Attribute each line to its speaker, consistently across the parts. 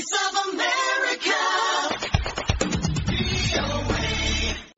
Speaker 1: Voice of America.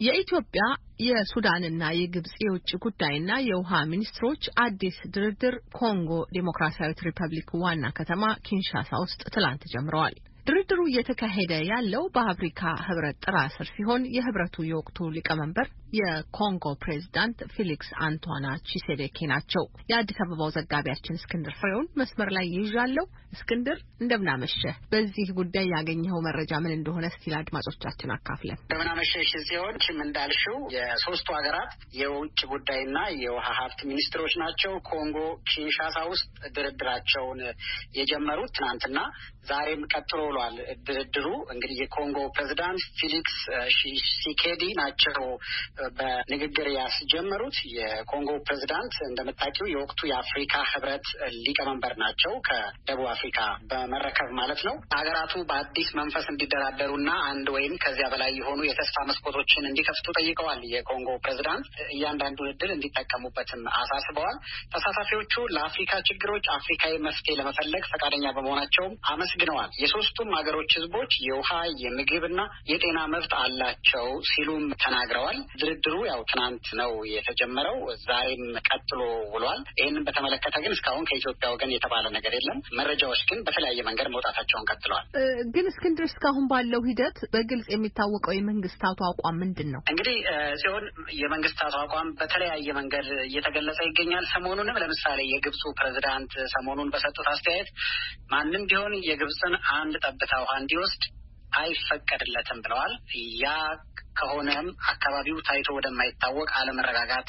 Speaker 2: የኢትዮጵያ የሱዳንና የግብጽ የውጭ ጉዳይና የውሃ ሚኒስትሮች አዲስ ድርድር ኮንጎ ዴሞክራሲያዊት ሪፐብሊክ ዋና ከተማ ኪንሻሳ ውስጥ ትላንት ጀምረዋል። ድርድሩ እየተካሄደ ያለው በአፍሪካ ህብረት ጥላ ስር ሲሆን የህብረቱ የወቅቱ ሊቀመንበር የኮንጎ ፕሬዚዳንት ፊሊክስ አንቷና ቺሴቤኬ ናቸው። የአዲስ አበባው ዘጋቢያችን እስክንድር ፍሬውን መስመር ላይ ይዣለሁ። እስክንድር እንደምናመሸህ። በዚህ ጉዳይ ያገኘኸው መረጃ ምን እንደሆነ እስቲ ለአድማጮቻችን አካፍለን።
Speaker 3: እንደምናመሸሽ ሲሆን ችም እንዳልሽው የሶስቱ ሀገራት የውጭ ጉዳይና የውሃ ሀብት ሚኒስትሮች ናቸው ኮንጎ ኪንሻሳ ውስጥ ድርድራቸውን የጀመሩት ትናንትና ዛሬም ቀጥሎ ውሏል። ድርድሩ እንግዲህ የኮንጎ ፕሬዚዳንት ፊሊክስ ሺሴኬዲ ናቸው በንግግር ያስጀመሩት። የኮንጎ ፕሬዚዳንት እንደምታውቂው የወቅቱ የአፍሪካ ህብረት ሊቀመንበር ናቸው፣ ከደቡብ አፍሪካ በመረከብ ማለት ነው። ሀገራቱ በአዲስ መንፈስ እንዲደራደሩና አንድ ወይም ከዚያ በላይ የሆኑ የተስፋ መስኮቶችን እንዲከፍቱ ጠይቀዋል። የኮንጎ ፕሬዚዳንት እያንዳንዱን እድል እንዲጠቀሙበትም አሳስበዋል። ተሳታፊዎቹ ለአፍሪካ ችግሮች አፍሪካዊ መፍትሄ ለመፈለግ ፈቃደኛ በመሆናቸውም አመስግነዋል። የሶስቱም ሀገሮች ህዝቦች የውሃ የምግብና የጤና መብት አላቸው ሲሉም ተናግረዋል። ድርድሩ ያው ትናንት ነው የተጀመረው፣ ዛሬም ቀጥሎ ውሏል። ይህንን በተመለከተ ግን እስካሁን ከኢትዮጵያ ወገን የተባለ ነገር የለም። መረጃዎች ግን በተለያየ መንገድ መውጣታቸውን ቀጥለዋል።
Speaker 2: ግን እስክንድር እስካሁን ባለው ሂደት በግልጽ የሚታወቀው የመንግስታቱ አቋም ምንድን ነው?
Speaker 3: እንግዲህ ሲሆን የመንግስታቱ አቋም በተለያየ መንገድ እየተገለጸ ይገኛል። ሰሞኑንም ለምሳሌ የግብፁ ፕሬዚዳንት ሰሞኑን በሰጡት አስተያየት ማንም ቢሆን የግብፅን አንድ ጠብታ ውሃ እንዲወስድ አይፈቀድለትም ብለዋል። ያ ከሆነም አካባቢው ታይቶ ወደማይታወቅ አለመረጋጋት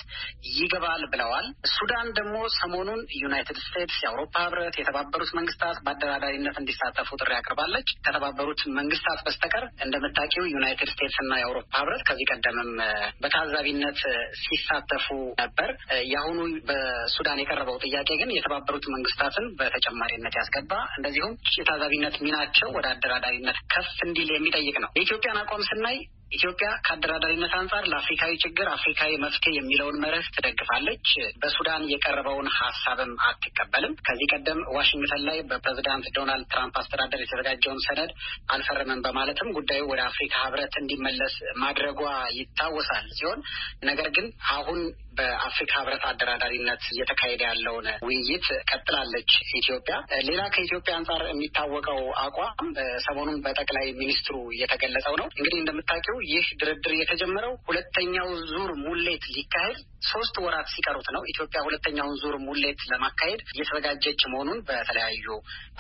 Speaker 3: ይገባል ብለዋል። ሱዳን ደግሞ ሰሞኑን ዩናይትድ ስቴትስ፣ የአውሮፓ ህብረት፣ የተባበሩት መንግስታት በአደራዳሪነት እንዲሳተፉ ጥሪ አቅርባለች። ከተባበሩት መንግስታት በስተቀር እንደምታውቂው ዩናይትድ ስቴትስ እና የአውሮፓ ህብረት ከዚህ ቀደምም በታዛቢነት ሲሳተፉ ነበር። የአሁኑ በሱዳን የቀረበው ጥያቄ ግን የተባበሩት መንግስታትን በተጨማሪነት ያስገባ እንደዚሁም የታዛቢነት ሚናቸው ወደ አደራዳሪነት ከፍ እንዲል የሚጠይቅ ነው። የኢትዮጵያን አቋም ስናይ ኢትዮጵያ ከአደራዳሪነት አንጻር ለአፍሪካዊ ችግር አፍሪካዊ መፍትሄ የሚለውን መርህ ትደግፋለች። በሱዳን የቀረበውን ሀሳብም አትቀበልም። ከዚህ ቀደም ዋሽንግተን ላይ በፕሬዚዳንት ዶናልድ ትራምፕ አስተዳደር የተዘጋጀውን ሰነድ አልፈርምም በማለትም ጉዳዩ ወደ አፍሪካ ህብረት እንዲመለስ ማድረጓ ይታወሳል ሲሆን ነገር ግን አሁን በአፍሪካ ህብረት አደራዳሪነት እየተካሄደ ያለውን ውይይት ቀጥላለች ኢትዮጵያ። ሌላ ከኢትዮጵያ አንጻር የሚታወቀው አቋም ሰሞኑን በጠቅላይ ሚኒስትሩ እየተገለጸው ነው። እንግዲህ እንደምታውቂው ይህ ድርድር የተጀመረው ሁለተኛው ዙር ሙሌት ሊካሄድ ሶስት ወራት ሲቀሩት ነው። ኢትዮጵያ ሁለተኛውን ዙር ሙሌት ለማካሄድ እየተዘጋጀች መሆኑን በተለያዩ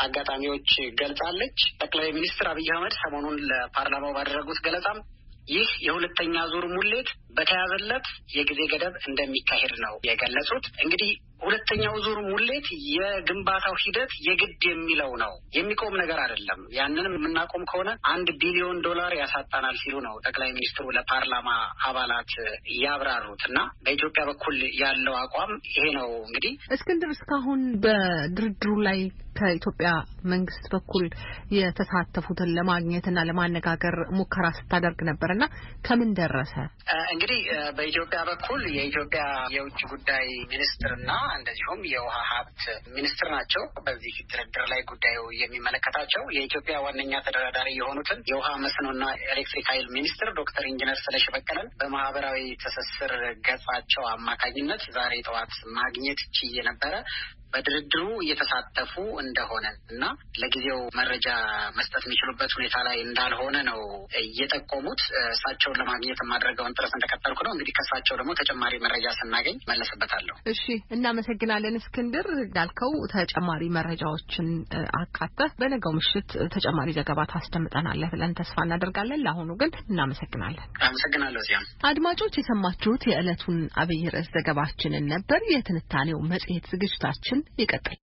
Speaker 3: አጋጣሚዎች ገልጻለች። ጠቅላይ ሚኒስትር አብይ አህመድ ሰሞኑን ለፓርላማው ባደረጉት ገለጻም ይህ የሁለተኛ ዙር ሙሌት በተያዘለት የጊዜ ገደብ እንደሚካሄድ ነው የገለጹት። እንግዲህ ሁለተኛው ዙር ሙሌት የግንባታው ሂደት የግድ የሚለው ነው፣ የሚቆም ነገር አይደለም። ያንንም የምናቆም ከሆነ አንድ ቢሊዮን ዶላር ያሳጣናል ሲሉ ነው ጠቅላይ ሚኒስትሩ ለፓርላማ አባላት ያብራሩት እና በኢትዮጵያ በኩል ያለው አቋም ይሄ ነው። እንግዲህ
Speaker 2: እስክንድር፣ እስካሁን በድርድሩ ላይ ከኢትዮጵያ መንግስት በኩል የተሳተፉትን ለማግኘት እና ለማነጋገር ሙከራ ስታደርግ ነበር እና ከምን ደረሰ?
Speaker 3: እንግዲህ በኢትዮጵያ በኩል የኢትዮጵያ የውጭ ጉዳይ ሚኒስትርና እንደዚሁም የውሃ ሀብት ሚኒስትር ናቸው በዚህ ድርድር ላይ ጉዳዩ የሚመለከታቸው። የኢትዮጵያ ዋነኛ ተደራዳሪ የሆኑትን የውሃ መስኖና ኤሌክትሪክ ኃይል ሚኒስትር ዶክተር ኢንጂነር ስለሺ በቀለን በማህበራዊ ትስስር ገጻቸው አማካኝነት ዛሬ ጠዋት ማግኘት ችዬ ነበረ። በድርድሩ እየተሳተፉ እንደሆነ እና ለጊዜው መረጃ መስጠት የሚችሉበት ሁኔታ ላይ እንዳልሆነ ነው እየጠቆሙት። እሳቸውን ለማግኘት የማድረገውን ጥረት እንደቀጠልኩ ነው። እንግዲህ ከእሳቸው ደግሞ ተጨማሪ መረጃ ስናገኝ መለስበታለሁ።
Speaker 2: እሺ፣ እናመሰግናለን እስክንድር። እንዳልከው ተጨማሪ መረጃዎችን አካተህ በነገው ምሽት ተጨማሪ ዘገባ ታስደምጠናለህ ብለን ተስፋ እናደርጋለን። ለአሁኑ ግን እናመሰግናለን።
Speaker 3: አመሰግናለሁ። እዚያም
Speaker 2: አድማጮች የሰማችሁት የዕለቱን አብይ ርዕስ ዘገባችንን ነበር። የትንታኔው መጽሔት ዝግጅታችን ይቀጥል።